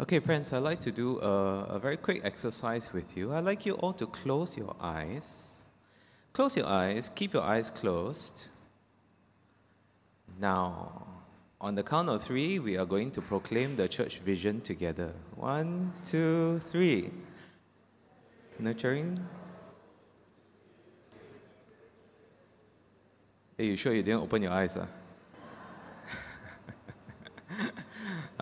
Okay, friends, I'd like to do a, a very quick exercise with you. I'd like you all to close your eyes. Close your eyes, keep your eyes closed. Now, on the count of three, we are going to proclaim the church vision together. One, two, three. Nurturing. Are you sure you didn't open your eyes? Huh?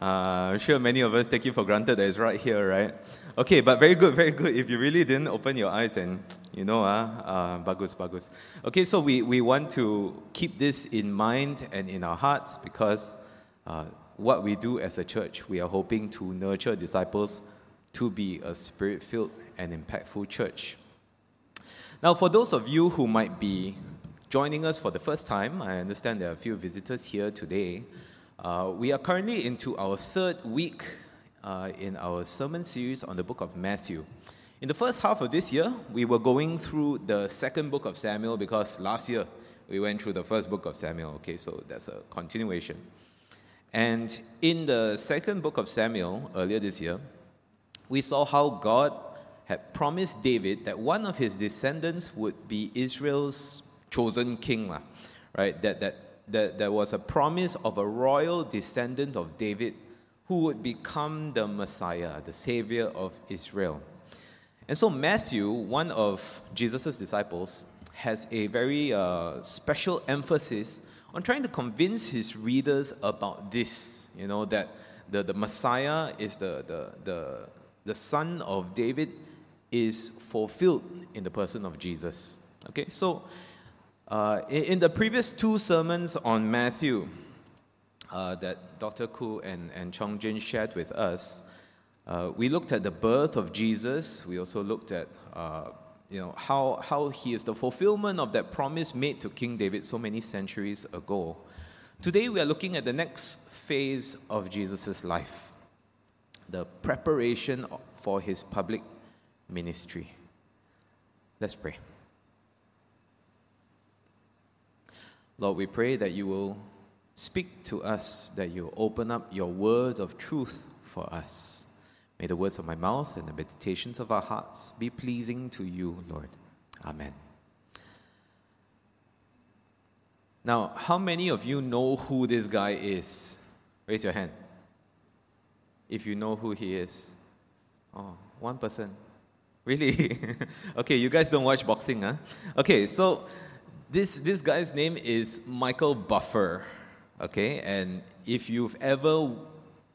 Uh, I'm sure many of us take it for granted that it's right here, right? Okay, but very good, very good. If you really didn't open your eyes and, you know, uh, uh, bagus, bagus. Okay, so we, we want to keep this in mind and in our hearts because uh, what we do as a church, we are hoping to nurture disciples to be a spirit filled and impactful church. Now, for those of you who might be joining us for the first time, I understand there are a few visitors here today. Uh, we are currently into our third week uh, in our sermon series on the book of Matthew. In the first half of this year, we were going through the second book of Samuel because last year we went through the first book of Samuel. Okay, so that's a continuation. And in the second book of Samuel, earlier this year, we saw how God had promised David that one of his descendants would be Israel's chosen king, right? That, that that there was a promise of a royal descendant of David who would become the Messiah, the Savior of Israel. And so, Matthew, one of Jesus' disciples, has a very uh, special emphasis on trying to convince his readers about this, you know, that the, the Messiah is the, the, the, the son of David, is fulfilled in the person of Jesus. Okay, so uh, in, in, the previous two sermons on Matthew uh, that Dr. Ku and, and Chong Jin shared with us, uh, we looked at the birth of Jesus. We also looked at uh, you know, how, how he is the fulfillment of that promise made to King David so many centuries ago. Today, we are looking at the next phase of Jesus' life the preparation for his public ministry. Let's pray. Lord, we pray that you will speak to us, that you open up your word of truth for us. May the words of my mouth and the meditations of our hearts be pleasing to you, Lord. Amen. Now, how many of you know who this guy is? Raise your hand. If you know who he is. Oh, one person. Really? okay, you guys don't watch boxing, huh? Okay, so this, this guy's name is Michael Buffer. Okay, and if you've ever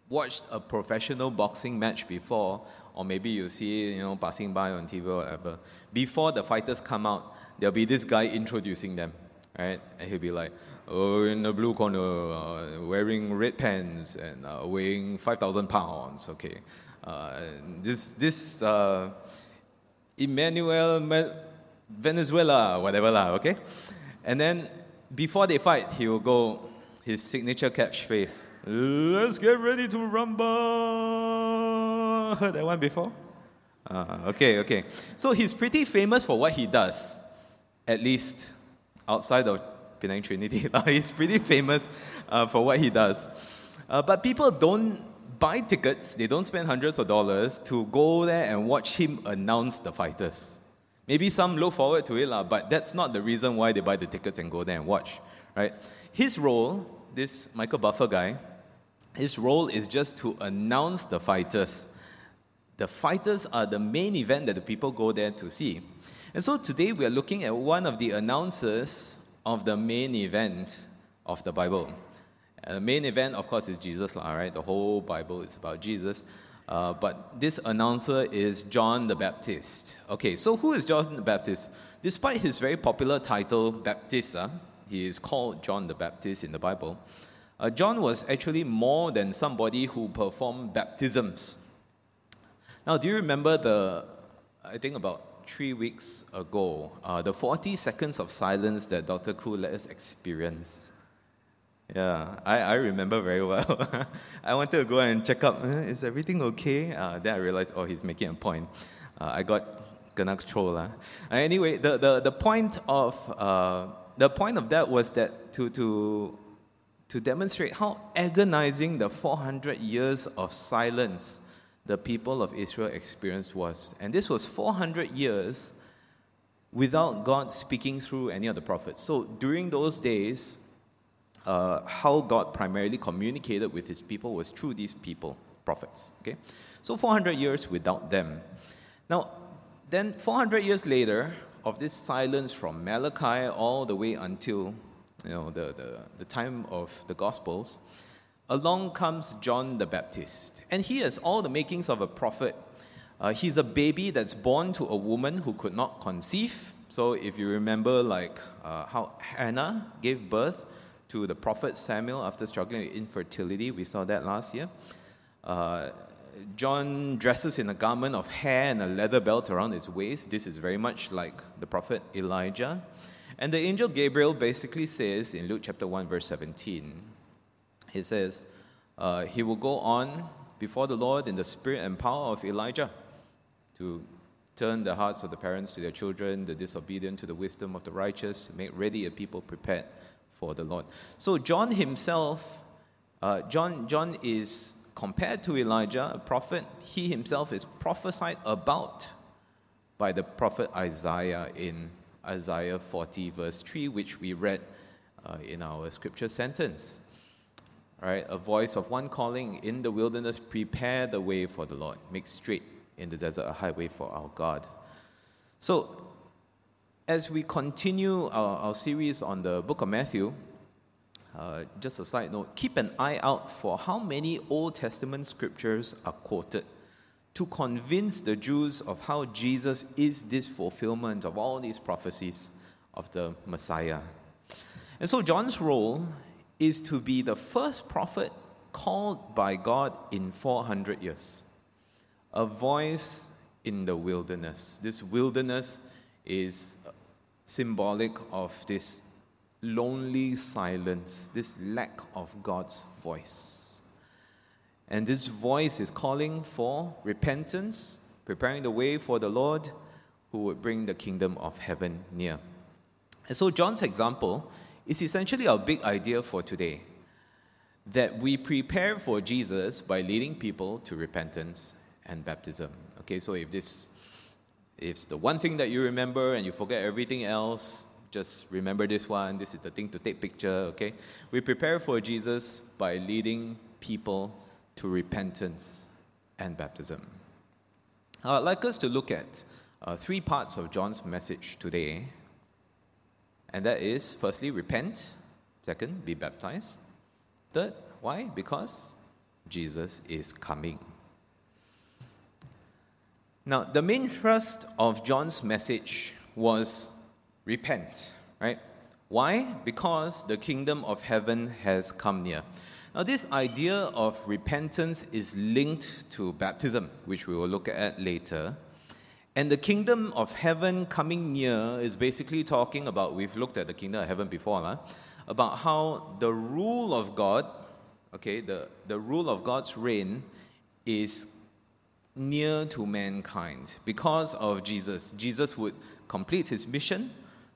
watched a professional boxing match before, or maybe you see you know passing by on TV or whatever, before the fighters come out, there'll be this guy introducing them, right? And he'll be like, "Oh, in the blue corner, uh, wearing red pants and uh, weighing five thousand pounds." Okay, uh, this this uh, Emmanuel. Venezuela, whatever lah, okay? And then before they fight, he will go his signature catchphrase. Let's get ready to rumble. Heard that one before? Uh, okay, okay. So he's pretty famous for what he does, at least outside of Penang Trinity. he's pretty famous uh, for what he does. Uh, but people don't buy tickets, they don't spend hundreds of dollars to go there and watch him announce the fighters. Maybe some look forward to it, but that's not the reason why they buy the tickets and go there and watch, right? His role, this Michael Buffer guy, his role is just to announce the fighters. The fighters are the main event that the people go there to see. And so today we are looking at one of the announcers of the main event of the Bible. And the main event, of course, is Jesus, all right? The whole Bible is about Jesus. Uh, but this announcer is John the Baptist. Okay, so who is John the Baptist? Despite his very popular title, Baptist, uh, he is called John the Baptist in the Bible. Uh, John was actually more than somebody who performed baptisms. Now, do you remember the, I think about three weeks ago, uh, the 40 seconds of silence that Dr. Koo let us experience? Yeah, I, I remember very well. I wanted to go and check up, uh, is everything okay? Uh, then I realized, oh, he's making a point. Uh, I got gonna troll. Uh. Anyway, the, the, the, point of, uh, the point of that was that to, to, to demonstrate how agonizing the 400 years of silence the people of Israel experienced was. And this was 400 years without God speaking through any of the prophets. So during those days, uh, how God primarily communicated with his people was through these people, prophets. Okay? So 400 years without them. Now, then 400 years later, of this silence from Malachi all the way until you know, the, the, the time of the Gospels, along comes John the Baptist. And he has all the makings of a prophet. Uh, he's a baby that's born to a woman who could not conceive. So if you remember, like uh, how Hannah gave birth to the prophet Samuel after struggling with infertility, we saw that last year. Uh, John dresses in a garment of hair and a leather belt around his waist. This is very much like the prophet Elijah. And the angel Gabriel basically says in Luke chapter 1, verse 17, he says, uh, He will go on before the Lord in the spirit and power of Elijah to turn the hearts of the parents to their children, the disobedient to the wisdom of the righteous, make ready a people prepared for the Lord. So, John himself, uh, John, John is compared to Elijah, a prophet, he himself is prophesied about by the prophet Isaiah in Isaiah 40, verse 3, which we read uh, in our scripture sentence. Right, a voice of one calling in the wilderness, prepare the way for the Lord, make straight in the desert a highway for our God. So, as we continue our, our series on the book of Matthew, uh, just a side note keep an eye out for how many Old Testament scriptures are quoted to convince the Jews of how Jesus is this fulfillment of all these prophecies of the Messiah. And so John's role is to be the first prophet called by God in 400 years. A voice in the wilderness. This wilderness is symbolic of this lonely silence, this lack of God's voice. And this voice is calling for repentance, preparing the way for the Lord who would bring the kingdom of heaven near. And so, John's example is essentially our big idea for today that we prepare for Jesus by leading people to repentance and baptism. Okay, so if this if the one thing that you remember and you forget everything else, just remember this one. This is the thing to take picture, okay? We prepare for Jesus by leading people to repentance and baptism. I'd like us to look at uh, three parts of John's message today. And that is firstly, repent. Second, be baptized. Third, why? Because Jesus is coming. Now, the main thrust of John's message was repent, right? Why? Because the kingdom of heaven has come near. Now, this idea of repentance is linked to baptism, which we will look at later. And the kingdom of heaven coming near is basically talking about, we've looked at the kingdom of heaven before, huh? about how the rule of God, okay, the, the rule of God's reign is near to mankind because of Jesus. Jesus would complete his mission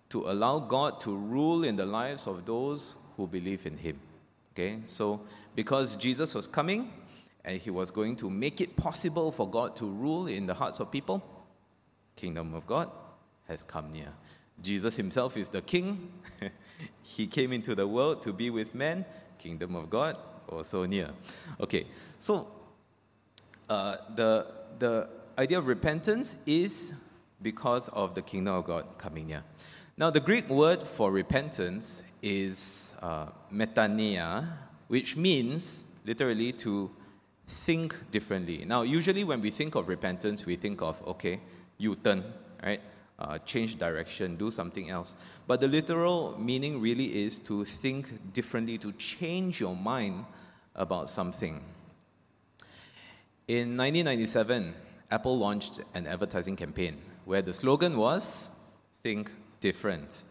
to allow God to rule in the lives of those who believe in him. Okay, so because Jesus was coming and he was going to make it possible for God to rule in the hearts of people, kingdom of God has come near. Jesus himself is the king. he came into the world to be with men. Kingdom of God also near. Okay, so uh, the the idea of repentance is because of the kingdom of God coming near. Now, the Greek word for repentance is uh, which means literally to think differently. Now, usually when we think of repentance, we think of, okay, U turn, right? Uh, change direction, do something else. But the literal meaning really is to think differently, to change your mind about something. In 1997, Apple launched an advertising campaign where the slogan was Think Different.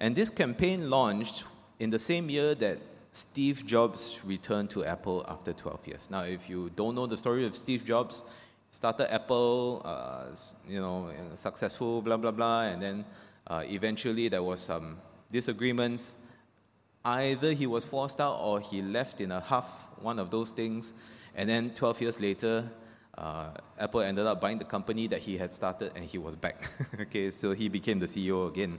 And this campaign launched in the same year that Steve Jobs returned to Apple after 12 years. Now, if you don't know the story of Steve Jobs, started Apple, uh, you know, successful, blah, blah, blah, and then uh, eventually there was some disagreements. Either he was forced out or he left in a huff, one of those things. And then 12 years later, uh, Apple ended up buying the company that he had started and he was back. okay, so he became the CEO again.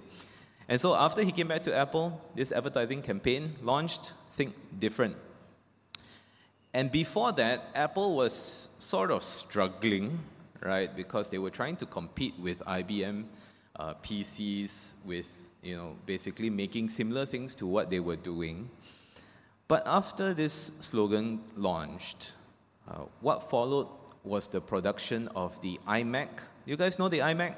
And so after he came back to Apple, this advertising campaign launched Think Different. And before that, Apple was sort of struggling, right, because they were trying to compete with IBM uh, PCs, with, you know, basically making similar things to what they were doing. But after this slogan launched, uh, what followed was the production of the iMac. You guys know the iMac?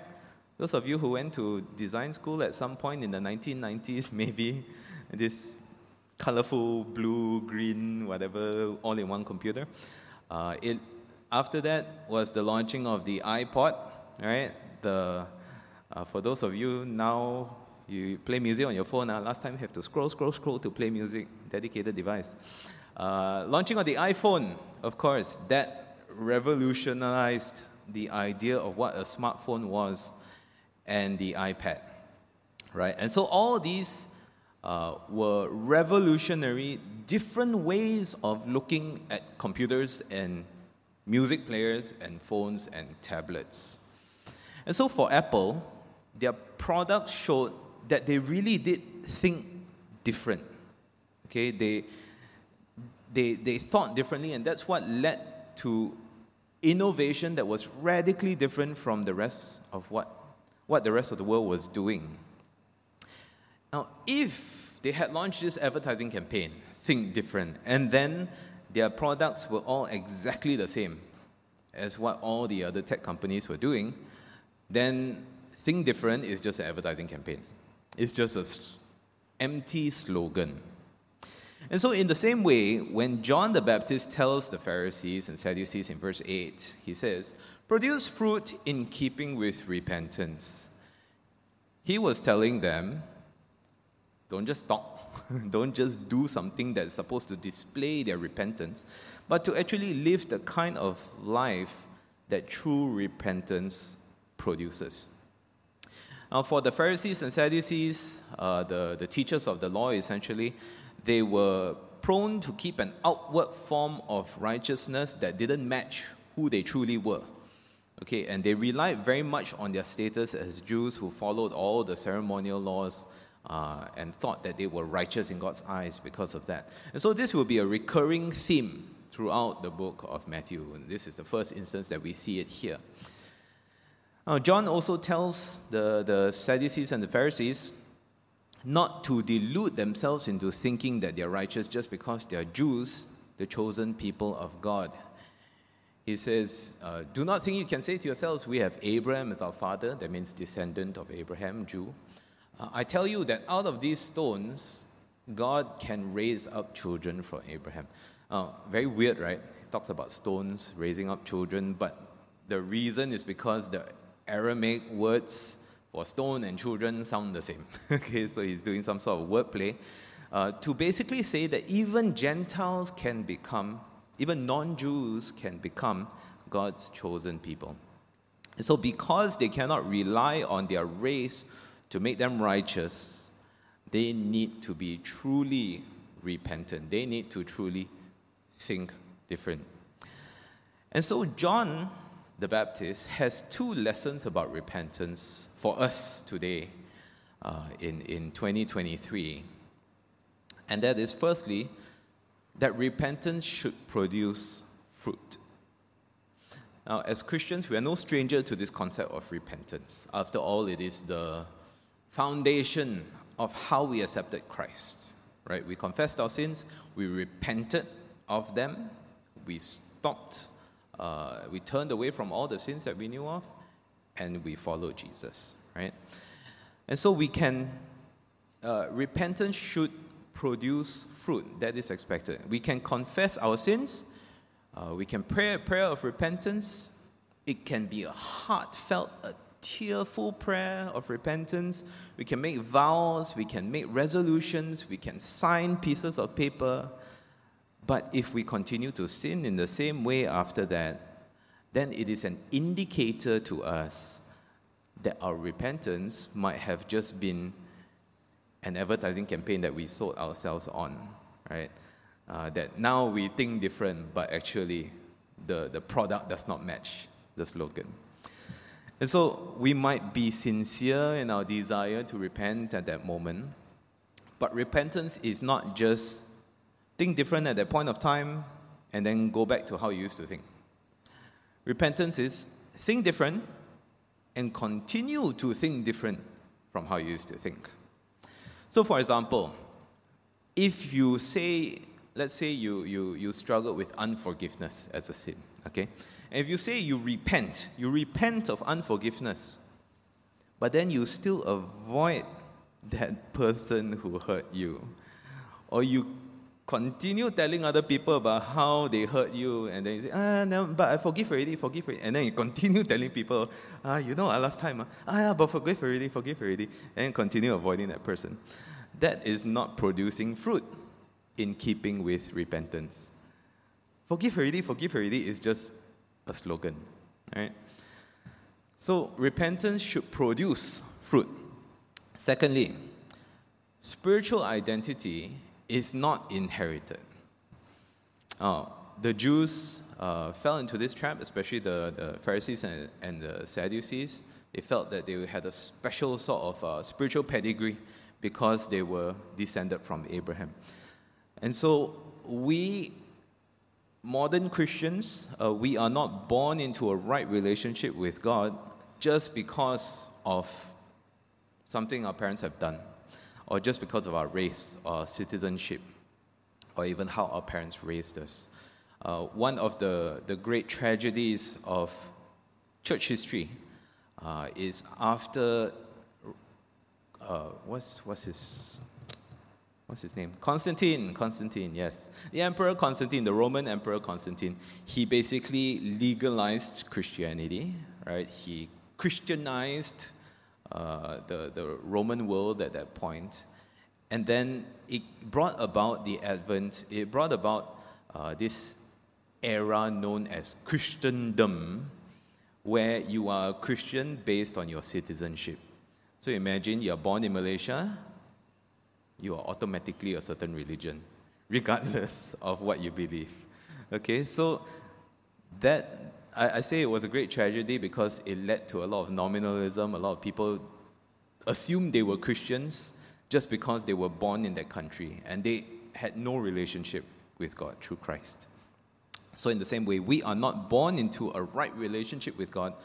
Those of you who went to design school at some point in the 1990s, maybe, this colorful blue, green, whatever, all in one computer. Uh, it, after that was the launching of the iPod, right? The, uh, for those of you now, you play music on your phone. Uh, last time you have to scroll, scroll, scroll to play music, dedicated device. Uh, launching of the iPhone, of course, that revolutionized the idea of what a smartphone was and the iPad, right? And so all these uh, were revolutionary, different ways of looking at computers and music players and phones and tablets. And so for Apple, their products showed that they really did think different. Okay, they, they, they thought differently, and that's what led to innovation that was radically different from the rest of what what the rest of the world was doing. Now, if they had launched this advertising campaign, Think Different, and then their products were all exactly the same as what all the other tech companies were doing, then Think Different is just an advertising campaign. It's just an empty slogan. And so, in the same way, when John the Baptist tells the Pharisees and Sadducees in verse 8, he says, Produce fruit in keeping with repentance. He was telling them, don't just talk, don't just do something that's supposed to display their repentance, but to actually live the kind of life that true repentance produces. Now, for the Pharisees and Sadducees, uh, the, the teachers of the law essentially, they were prone to keep an outward form of righteousness that didn't match who they truly were. Okay, and they relied very much on their status as Jews who followed all the ceremonial laws uh, and thought that they were righteous in God's eyes because of that. And so this will be a recurring theme throughout the book of Matthew. And this is the first instance that we see it here. Now, John also tells the, the Sadducees and the Pharisees not to delude themselves into thinking that they're righteous just because they're Jews, the chosen people of God. He says, uh, Do not think you can say to yourselves, We have Abraham as our father, that means descendant of Abraham, Jew. Uh, I tell you that out of these stones, God can raise up children for Abraham. Uh, very weird, right? He talks about stones raising up children, but the reason is because the Aramaic words for stone and children sound the same. okay, so he's doing some sort of wordplay uh, to basically say that even Gentiles can become, even non Jews can become God's chosen people. And so, because they cannot rely on their race to make them righteous, they need to be truly repentant. They need to truly think different. And so, John the Baptist has two lessons about repentance for us today uh, in, in 2023. And that is, firstly, that repentance should produce fruit. Now, as Christians, we are no stranger to this concept of repentance. After all, it is the foundation of how we accepted Christ. Right? We confessed our sins, we repented of them, we stopped uh, we turned away from all the sins that we knew of and we followed Jesus, right? And so we can, uh, repentance should produce fruit that is expected. We can confess our sins, uh, we can pray a prayer of repentance. It can be a heartfelt, a tearful prayer of repentance. We can make vows, we can make resolutions, we can sign pieces of paper. But if we continue to sin in the same way after that, then it is an indicator to us that our repentance might have just been an advertising campaign that we sold ourselves on, right? Uh, that now we think different, but actually the, the product does not match the slogan. And so we might be sincere in our desire to repent at that moment, but repentance is not just think different at that point of time and then go back to how you used to think. Repentance is think different and continue to think different from how you used to think. So, for example, if you say, let's say you, you, you struggle with unforgiveness as a sin, okay? And if you say you repent, you repent of unforgiveness, but then you still avoid that person who hurt you, or you continue telling other people about how they hurt you, and then you say, ah, no, but I forgive already, forgive already. And then you continue telling people, ah, you know, last time, ah, ah, yeah, but forgive already, forgive already, and continue avoiding that person. That is not producing fruit in keeping with repentance. Forgive already, forgive already is just a slogan, right? So repentance should produce fruit. Secondly, spiritual identity is not inherited. Uh, the Jews uh, fell into this trap, especially the, the Pharisees and, and the Sadducees. They felt that they had a special sort of uh, spiritual pedigree because they were descended from Abraham. And so we modern Christians, uh, we are not born into a right relationship with God just because of something our parents have done, or just because of our race or citizenship, or even how our parents raised us. Uh, one of the, the great tragedies of church history uh, is after, uh, what's, what's his what's his name? Constantine. Constantine, yes. The Emperor Constantine, the Roman Emperor Constantine, he basically legalized Christianity, right? He Christianized uh, the, the Roman world at that point. And then it brought about the advent, it brought about uh, this era known as Christendom, where you are a Christian based on your citizenship. So imagine you're born in Malaysia, you are automatically a certain religion, regardless of what you believe. Okay, so that I, I, say it was a great tragedy because it led to a lot of nominalism. A lot of people assumed they were Christians just because they were born in that country and they had no relationship with God through Christ. So, in the same way, we are not born into a right relationship with God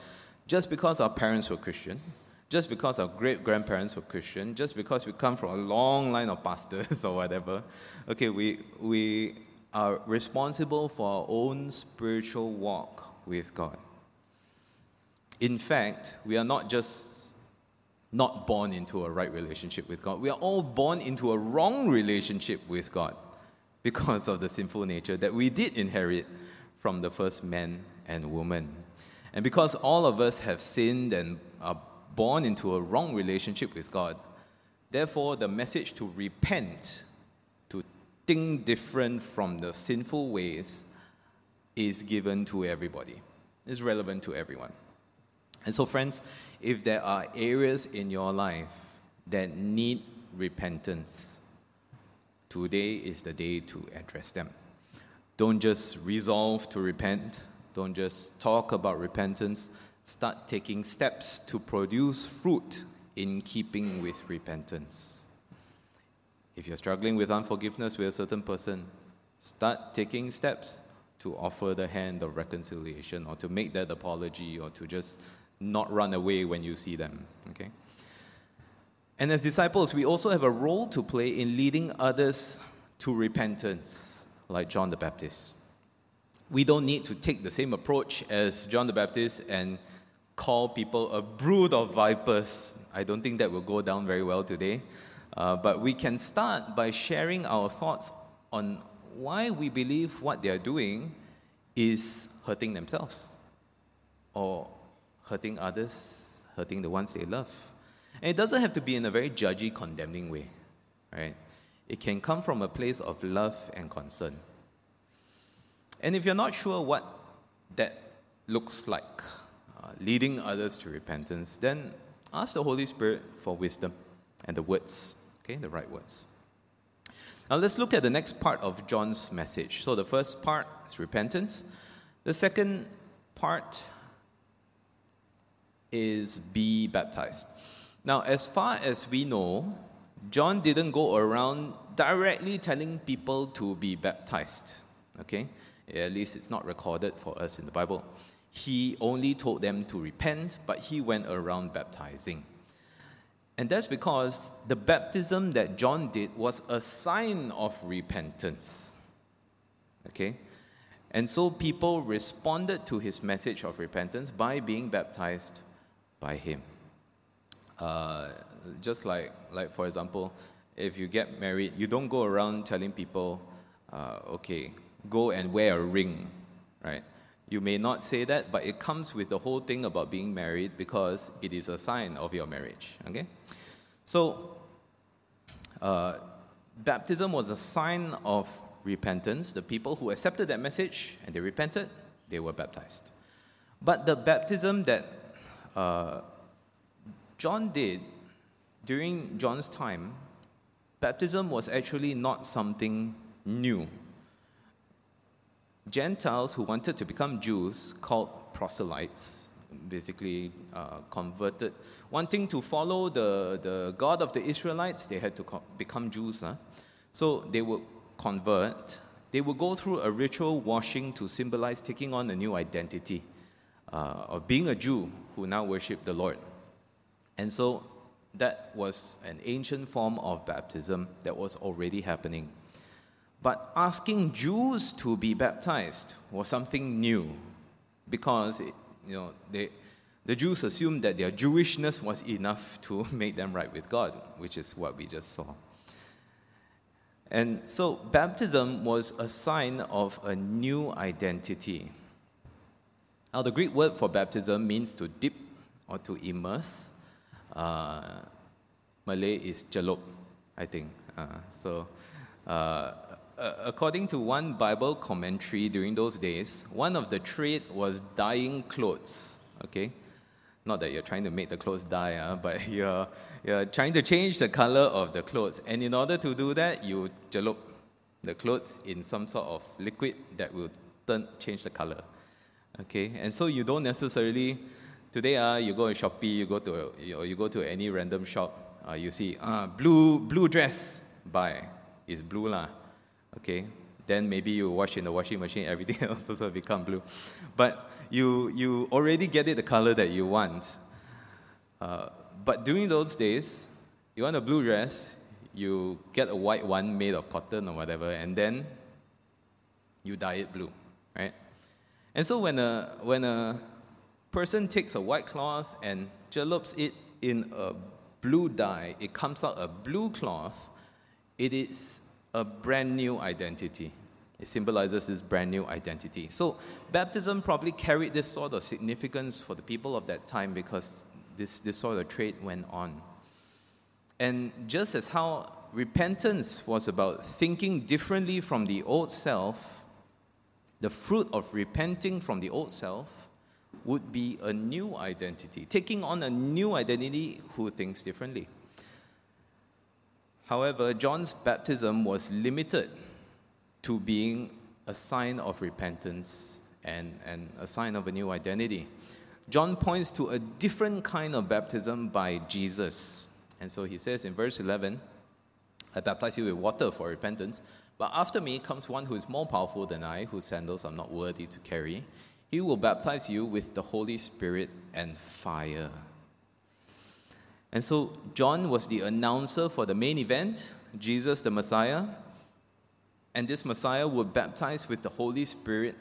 just because our parents were Christian, just because our great grandparents were Christian, just because we come from a long line of pastors or whatever, okay, we, we are responsible for our own spiritual walk with God. In fact, we are not just not born into a right relationship with God, we are all born into a wrong relationship with God because of the sinful nature that we did inherit from the first man and woman. And because all of us have sinned and are born into a wrong relationship with God. Therefore, the message to repent, to think different from the sinful ways, is given to everybody. It's relevant to everyone. And so, friends, if there are areas in your life that need repentance, today is the day to address them. Don't just resolve to repent, don't just talk about repentance start taking steps to produce fruit in keeping with repentance. If you're struggling with unforgiveness with a certain person, start taking steps to offer the hand of reconciliation or to make that apology or to just not run away when you see them. Okay? And as disciples, we also have a role to play in leading others to repentance, like John the Baptist. We don't need to take the same approach as John the Baptist and call people a brood of vipers. I don't think that will go down very well today. Uh, but we can start by sharing our thoughts on why we believe what they are doing is hurting themselves or hurting others, hurting the ones they love. And it doesn't have to be in a very judgy, condemning way, right? It can come from a place of love and concern. And if you're not sure what that looks like, uh, leading others to repentance, then ask the Holy Spirit for wisdom and the words, okay, the right words. Now let's look at the next part of John's message. So the first part is repentance. The second part is be baptized. Now, as far as we know, John didn't go around directly telling people to be baptized. Okay? At least it's not recorded for us in the Bible. He only told them to repent, but he went around baptizing. And that's because the baptism that John did was a sign of repentance. Okay? And so people responded to his message of repentance by being baptized by him. Uh, just like, like, for example, if you get married, you don't go around telling people, uh, okay, go and wear a ring, right? You may not say that, but it comes with the whole thing about being married because it is a sign of your marriage, okay? So, uh, baptism was a sign of repentance. The people who accepted that message and they repented, they were baptized. But the baptism that uh, John did during John's time, baptism was actually not something new. Gentiles who wanted to become Jews, called proselytes, basically uh, converted, wanting to follow the, the God of the Israelites, they had to co- become Jews. Huh? So they would convert, they would go through a ritual washing to symbolize taking on a new identity uh, of being a Jew who now worship the Lord. And so that was an ancient form of baptism that was already happening. But asking Jews to be baptized was something new because it, you know, they, the Jews assumed that their Jewishness was enough to make them right with God, which is what we just saw. And so baptism was a sign of a new identity. Now, the Greek word for baptism means to dip or to immerse. Uh, Malay is celup, I think. Uh, so, uh, according to one Bible commentary during those days, one of the trade was dyeing clothes. Okay, not that you're trying to make the clothes dye, uh, but you're, you're trying to change the color of the clothes. And in order to do that, you celup the clothes in some sort of liquid that will turn, change the color. Okay, and so you don't necessarily today uh, you go to Shopee, you go to you, you go to any random shop, uh, you see uh, blue blue dress buy is blue lah. Okay, then maybe you wash in the washing machine, everything else also become blue. But you you already get it the color that you want. Uh, but during those days, you want a blue dress, you get a white one made of cotton or whatever, and then you dye it blue, right? And so when a, when a person takes a white cloth and celups it in a blue dye, it comes out a blue cloth, it is a brand new identity. It symbolizes this brand new identity. So, baptism probably carried this sort of significance for the people of that time because this, this sort of trade went on. And just as how repentance was about thinking differently from the old self, the fruit of repenting from the old self would be a new identity, taking on a new identity who thinks differently. However, John's baptism was limited to being a sign of repentance and, and a sign of a new identity. John points to a different kind of baptism by Jesus. And so he says in verse 11, I baptize you with water for repentance, but after me comes one who is more powerful than I, whose sandals I'm not worthy to carry. He will baptize you with the Holy Spirit and fire. And so, John was the announcer for the main event, Jesus the Messiah. And this Messiah would baptize with the Holy Spirit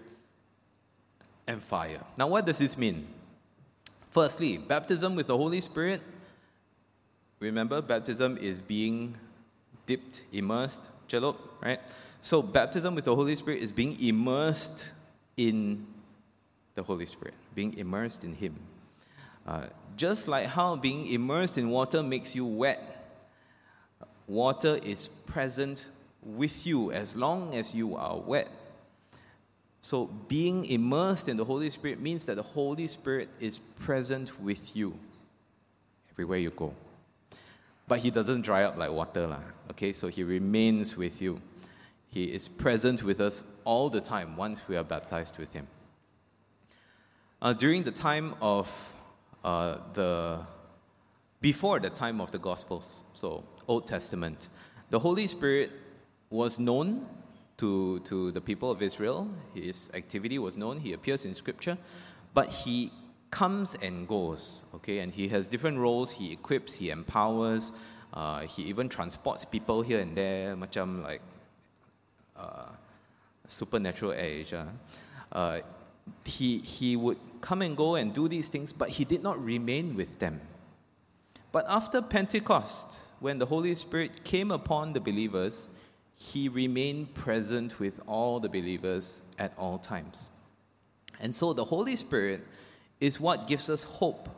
and fire. Now, what does this mean? Firstly, baptism with the Holy Spirit. Remember, baptism is being dipped, immersed, celup, right? So baptism with the Holy Spirit is being immersed in the Holy Spirit, being immersed in Him. Uh, just like how being immersed in water makes you wet, water is present with you as long as you are wet. So, being immersed in the Holy Spirit means that the Holy Spirit is present with you everywhere you go. But he doesn't dry up like water, lah. okay? So he remains with you. He is present with us all the time once we are baptized with him. Uh, during the time of uh, the, before the time of the Gospels, so Old Testament, the Holy Spirit was known to, to the people of Israel. His activity was known. He appears in Scripture, but he comes and goes, okay? And he has different roles. He equips, he empowers, uh, he even transports people here and there, macam like uh, supernatural age. Uh. Uh, he, he would come and go and do these things, but he did not remain with them. But after Pentecost, when the Holy Spirit came upon the believers, he remained present with all the believers at all times. And so the Holy Spirit is what gives us hope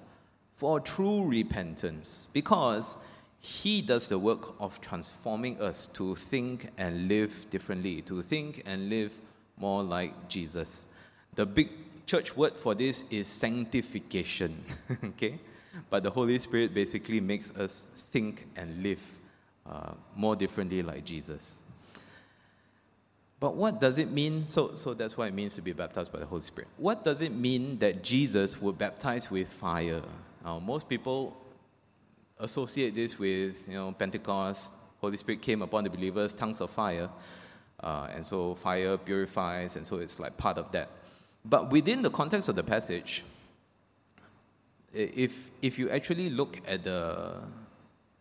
for true repentance because he does the work of transforming us to think and live differently, to think and live more like Jesus. The big church word for this is sanctification, okay? But the Holy Spirit basically makes us think and live uh, more differently like Jesus. But what does it mean? So, so that's what it means to be baptized by the Holy Spirit. What does it mean that Jesus would baptize with fire? Now, most people associate this with you know Pentecost. Holy Spirit came upon the believers, tongues of fire, uh, and so fire purifies, and so it's like part of that. But within the context of the passage, if if you actually look at the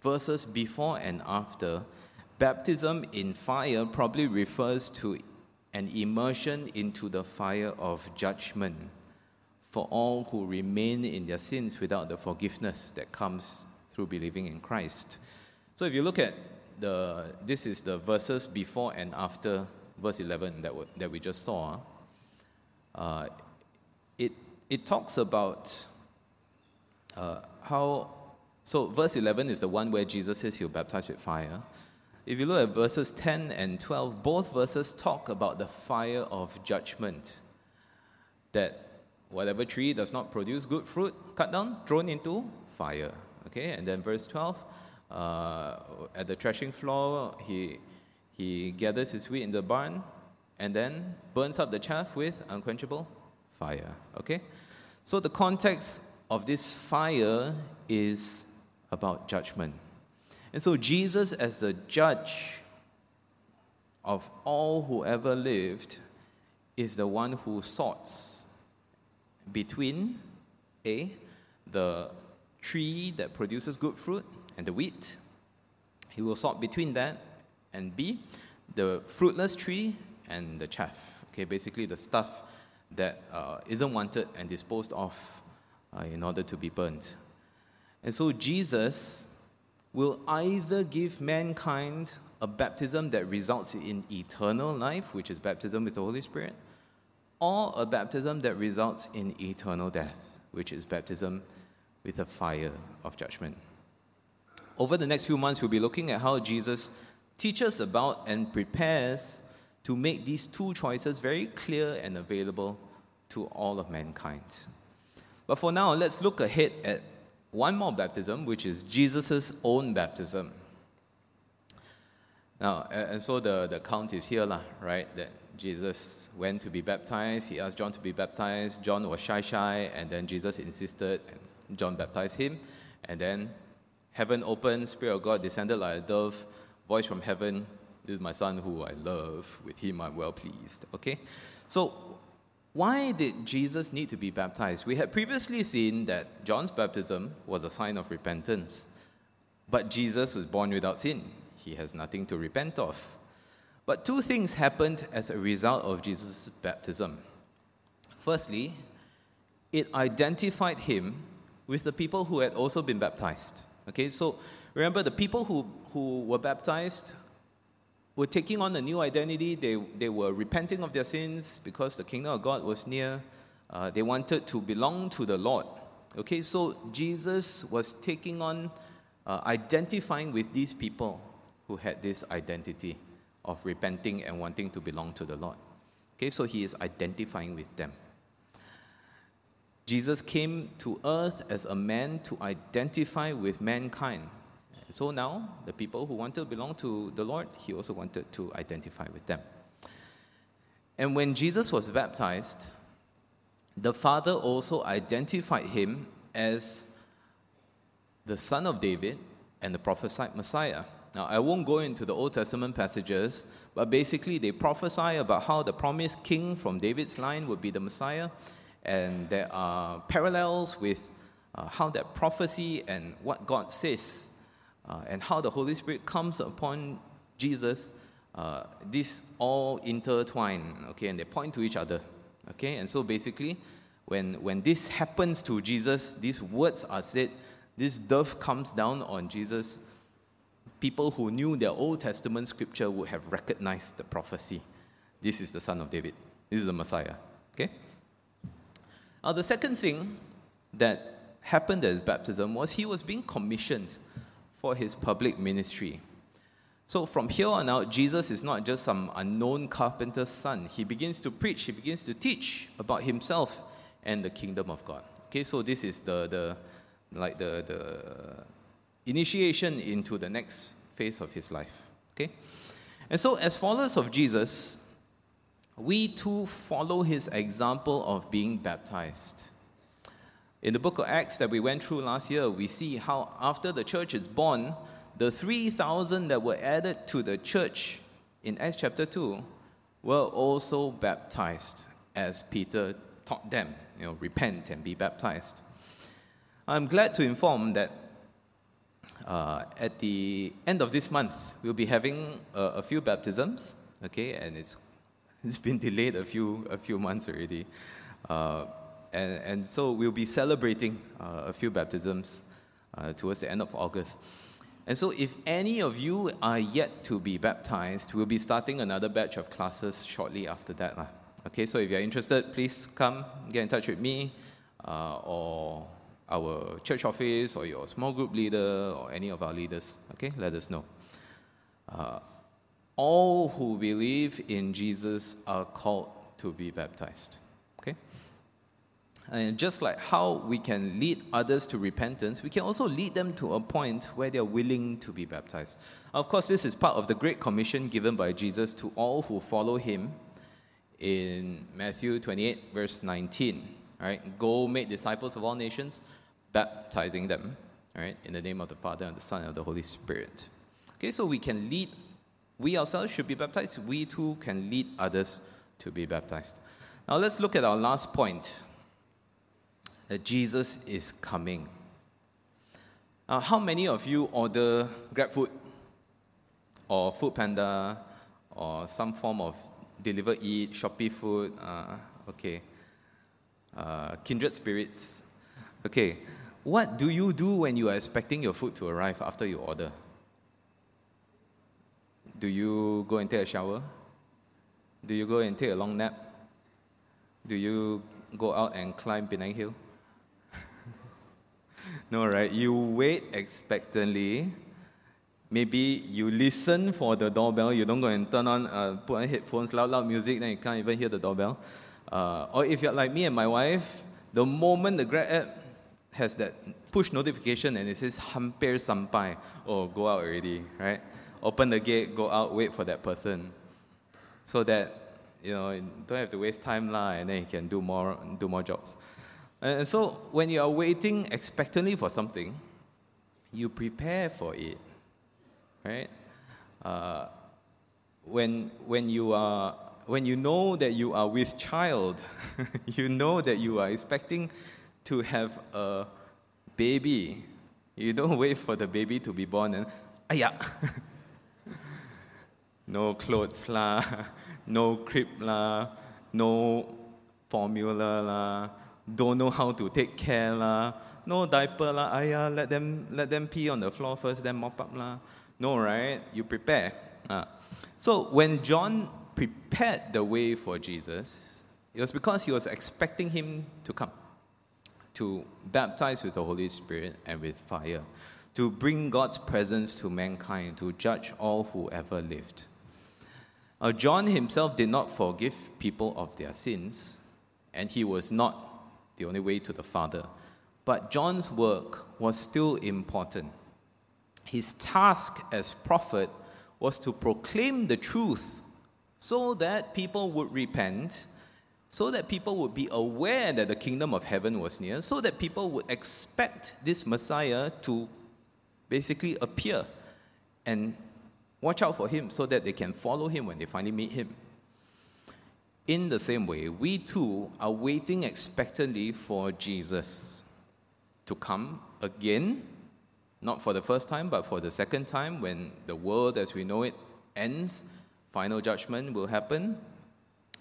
verses before and after, Baptism in fire probably refers to an immersion into the fire of judgment for all who remain in their sins without the forgiveness that comes through believing in Christ. So if you look at the, this is the verses before and after verse 11 that, that we just saw. Uh, it, it talks about uh, how, so verse 11 is the one where Jesus says he'll baptize with fire. If you look at verses 10 and 12, both verses talk about the fire of judgment. That whatever tree does not produce good fruit, cut down, thrown into fire. Okay, and then verse 12, uh, at the threshing floor, he, he gathers his wheat in the barn and then burns up the chaff with unquenchable fire. Okay? So the context of this fire is about judgment. And so, Jesus, as the judge of all who ever lived, is the one who sorts between A, the tree that produces good fruit and the wheat. He will sort between that and B, the fruitless tree and the chaff. Okay, basically the stuff that uh, not wanted and disposed of uh, in order to be burnt. And so Jesus will either give mankind a baptism that results in eternal life, which is baptism with the Holy Spirit, or a baptism that results in eternal death, which is baptism with the fire of judgment. Over the next few months, we'll be looking at how Jesus teaches about and prepares to make these two choices very clear and available to all of mankind. But for now, let's look ahead at one more baptism, which is Jesus' own baptism. Now, and so the, the count is here, lah, right? That Jesus went to be baptized. He asked John to be baptized. John was shy, shy, and then Jesus insisted, and John baptized him. And then heaven opened, Spirit of God descended like a dove, voice from heaven, This is my son who I love, with him I'm well pleased. Okay? So why did Jesus need to be baptized? We had previously seen that John's baptism was a sign of repentance, but Jesus was born without sin. He has nothing to repent of. But two things happened as a result of Jesus' baptism. Firstly, it identified him with the people who had also been baptized. Okay, so remember the people who, who were baptized were taking on a new identity. They, they were repenting of their sins because the kingdom of God was near. Uh, they wanted to belong to the Lord. Okay, so Jesus was taking on, uh, identifying with these people who had this identity of repenting and wanting to belong to the Lord. Okay, so he is identifying with them. Jesus came to earth as a man to identify with mankind. So now, the people who wanted to belong to the Lord, he also wanted to identify with them. And when Jesus was baptized, the Father also identified him as the son of David and the prophesied Messiah. Now, I won't go into the Old Testament passages, but basically they prophesy about how the promised king from David's line would be the Messiah, and there are parallels with uh, how that prophecy and what God says, uh, and how the Holy Spirit comes upon Jesus. Uh, all intertwine, okay, and they point to each other, okay, and so basically, when when this happens to Jesus, these words are said. This dove comes down on Jesus people who knew their Old Testament scripture would have recognized the prophecy. This is the son of David. This is the Messiah. Okay? Now, the second thing that happened at his baptism was he was being commissioned for his public ministry. So, from here on out, Jesus is not just some unknown carpenter's son. He begins to preach, he begins to teach about himself and the kingdom of God. Okay, so this is the, the like the, the initiation into the next phase of his life. Okay? And so, as followers of Jesus, we too follow his example of being baptized. In the book of Acts that we went through last year, we see how after the church is born, the 3,000 that were added to the church in Acts chapter 2 were also baptized as Peter taught them, you know, repent and be baptized. I'm glad to inform that uh, at the end of this month, we'll be having a, a, few baptisms, okay, and it's, it's been delayed a few, a few months already. Uh, and, and so we'll be celebrating uh, a few baptisms uh, towards the end of August. And so, if any of you are yet to be baptized, we'll be starting another batch of classes shortly after that. Lah. Okay, so if you're interested, please come get in touch with me uh, or our church office or your small group leader or any of our leaders. Okay, let us know. Uh, all who believe in Jesus are called to be baptized. And just like how we can lead others to repentance, we can also lead them to a point where they are willing to be baptized. Of course, this is part of the Great Commission given by Jesus to all who follow him in Matthew 28, verse 19. All right, go make disciples of all nations, baptizing them, all right, in the name of the Father and the Son and the Holy Spirit. Okay, so we can lead, we ourselves should be baptized, we too can lead others to be baptized. Now let's look at our last point that Jesus is coming. How many of you order Grab food or Food Panda or some form of deliver eat, Shopee food? Uh, okay uh, kindred spirits. Okay, what do you do when you are expecting your food to arrive after you order? Do you go and take a shower? Do you go and take a long nap? Do you go out and climb Penang Hill? no, right? You wait expectantly. Maybe you listen for the doorbell. You don't go and turn on, uh, put on headphones, loud, loud music, then you can't even hear the doorbell. Uh, or if you're like me and my wife, the moment the Grab app has that push notification and it says Hampir Sampai, oh, go out already, right? Open the gate, go out, wait for that person. So that, you know, you don't have to waste time lah, and then you can do more, do more jobs. And so when you are waiting expectantly for something, you prepare for it, right? Uh, when, when you are when you know that you are with child, you know that you are expecting to have a baby. You don't wait for the baby to be born and, ayah, no clothes lah, no crib lah, no formula lah, don't know how to take care lah, no diaper lah, ayah, let them, let them pee on the floor first, then mop up lah. No, right? You prepare. Uh. So when John prepared the way for Jesus, it was because he was expecting him to come, to baptize with the Holy Spirit and with fire, to bring God's presence to mankind, to judge all who ever lived. Now, John himself did not forgive people of their sins, and he was not the only way to the Father. But John's work was still important. His task as prophet was to proclaim the truth so that people would repent, so that people would be aware that the kingdom of heaven was near, so that people would expect this Messiah to basically appear and watch out for him so that they can follow him when they finally meet him. In the same way, we too are waiting expectantly for Jesus to come again, not for the first time, but for the second time when the world as we know it ends, final judgment will happen.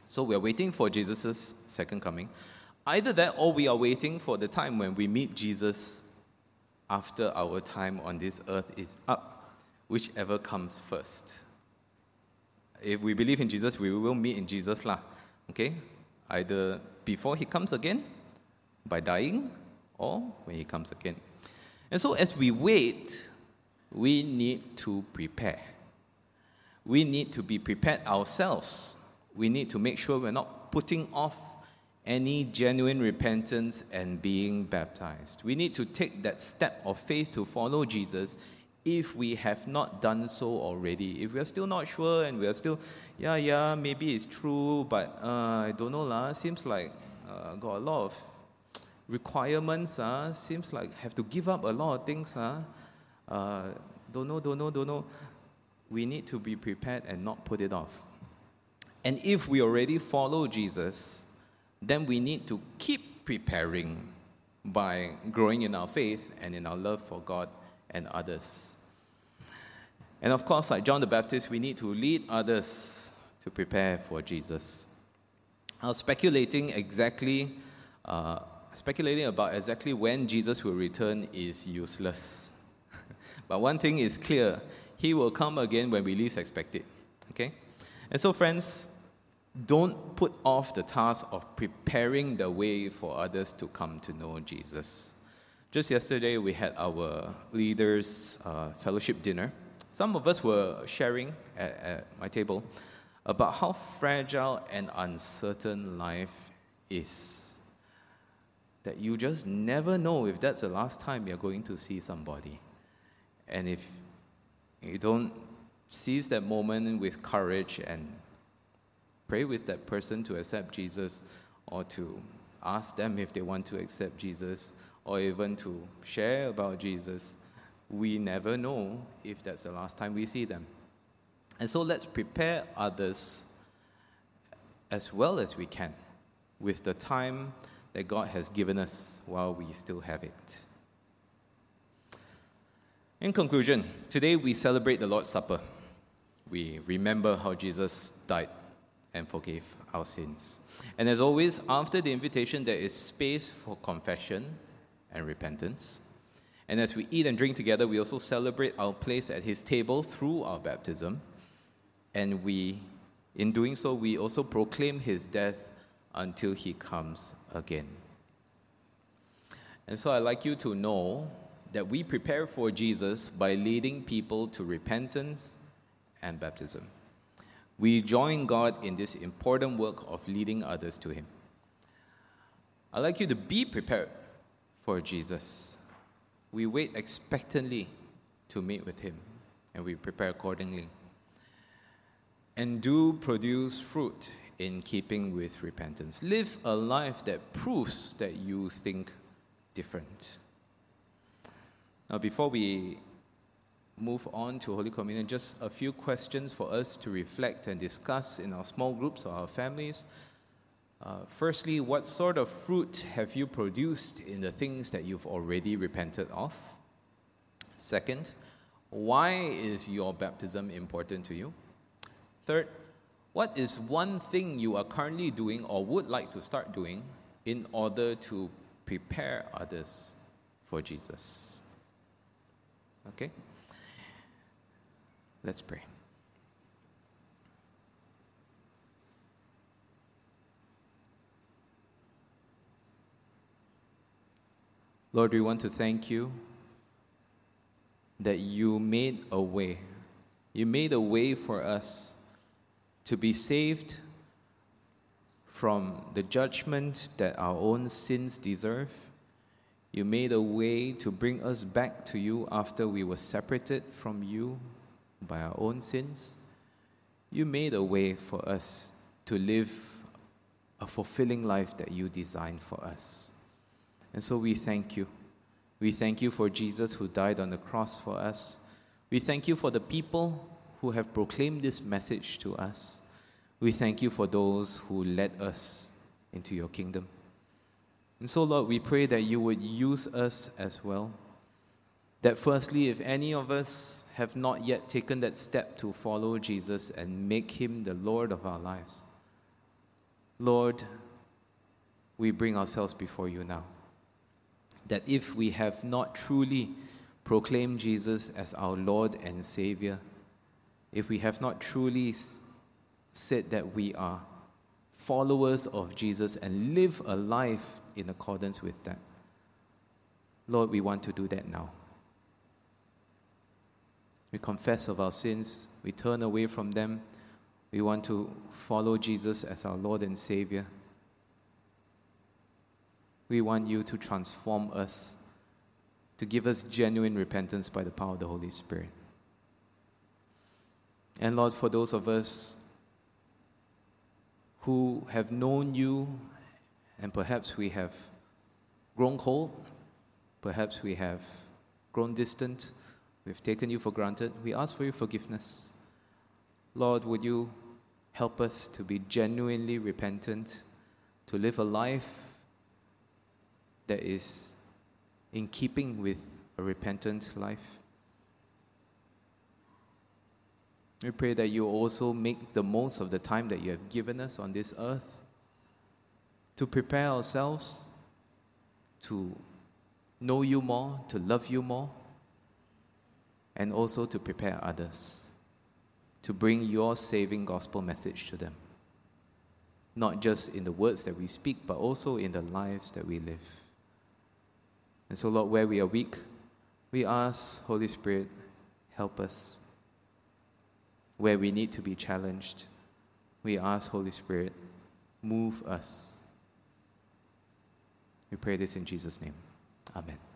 So we are waiting for Jesus' second coming. Either that or we are waiting for the time when we meet Jesus after our time on this earth is up, whichever comes first. If we believe in Jesus, we will meet in Jesus lah. Okay? Either before he comes again, by dying, or when he comes again. And so as we wait, we need to prepare. We need to be prepared ourselves. We need to make sure we're not putting off any genuine repentance and being baptized. We need to take that step of faith to follow Jesus if we have not done so already. If we are still not sure and we are still, yeah, yeah, maybe it's true, but uh, I don't know, lah. Seems like uh, got a lot of requirements. Uh, seems like have to give up a lot of things. Uh, uh, don't know, don't know, don't know. We need to be prepared and not put it off. And if we already follow Jesus, then we need to keep preparing by growing in our faith and in our love for God and others. And of course, like John the Baptist, we need to lead others to prepare for Jesus. I was speculating exactly, uh, speculating about exactly when Jesus will return is useless. but one thing is clear He will come again when we least expect it. Okay? And so, friends, don't put off the task of preparing the way for others to come to know Jesus. Just yesterday, we had our leaders' uh, fellowship dinner. Some of us were sharing at, at my table about how fragile and uncertain life is. That you just never know if that's the last time you're going to see somebody. And if you don't seize that moment with courage and pray with that person to accept Jesus or to ask them if they want to accept Jesus or even to share about Jesus, we never know if that's the last time we see them. And so let's prepare others as well as we can with the time that God has given us while we still have it. In conclusion, today we celebrate the Lord's Supper. We remember how Jesus died and forgave our sins. And as always, after the invitation, there is space for confession and repentance. And as we eat and drink together, we also celebrate our place at His table through our baptism. And we, in doing so, we also proclaim His death until He comes again. And so I'd like you to know that we prepare for Jesus by leading people to repentance and baptism we join God in this important work of leading others to Him. I'd like you to be prepared for Jesus. We wait expectantly to meet with Him, and we prepare accordingly. And do produce fruit in keeping with repentance. Live a life that proves that you think different. Now, before we move on to Holy Communion, just a few questions for us to reflect and discuss in our small groups or our families. Uh, firstly, what sort of fruit have you produced in the things that you've already repented of? Second, why is your baptism important to you? Third, what is one thing you are currently doing or would like to start doing in order to prepare others for Jesus? Okay? Let's pray. Lord, we want to thank you that you made a way. You made a way for us to be saved from the judgment that our own sins deserve. You made a way to bring us back to you after we were separated from you by our own sins, you made a way for us to live a fulfilling life that you designed for us. And so we thank you. We thank you for Jesus who died on the cross for us. We thank you for the people who have proclaimed this message to us. We thank you for those who led us into your kingdom. And so, Lord, we pray that you would use us as well. That firstly, if any of us have not yet taken that step to follow Jesus and make him the Lord of our lives, Lord, we bring ourselves before you now. That if we have not truly proclaimed Jesus as our Lord and Savior, if we have not truly said that we are followers of Jesus and live a life in accordance with that, Lord, we want to do that now. We confess of our sins, we turn away from them. We want to follow Jesus as our Lord and Savior. We want you to transform us, to give us genuine repentance by the power of the Holy Spirit. And Lord, for those of us who have known you, and perhaps we have grown cold, perhaps we have grown distant, we've taken you for granted, we ask for your forgiveness. Lord, would you help us to be genuinely repentant, to live a life that is in keeping with a repentant life? We pray that you also make the most of the time that you have given us on this earth to prepare ourselves to know you more, to love you more, and also to prepare others to bring your saving gospel message to them. Not just in the words that we speak, but also in the lives that we live. And so, Lord, where we are weak, we ask, Holy Spirit, help us where we need to be challenged, we ask, Holy Spirit, move us. We pray this in Jesus' name. Amen.